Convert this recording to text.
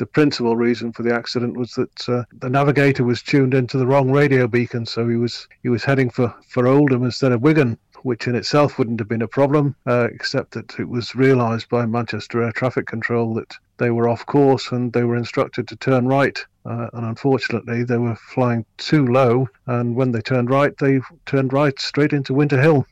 the principal reason for the accident was that uh, the navigator was tuned into the wrong radio beacon, so he was he was heading for for Oldham instead of Wigan which in itself wouldn't have been a problem, uh, except that it was realised by Manchester Air Traffic Control that they were off course and they were instructed to turn right. Uh, and unfortunately, they were flying too low. And when they turned right, they turned right straight into Winter Hill.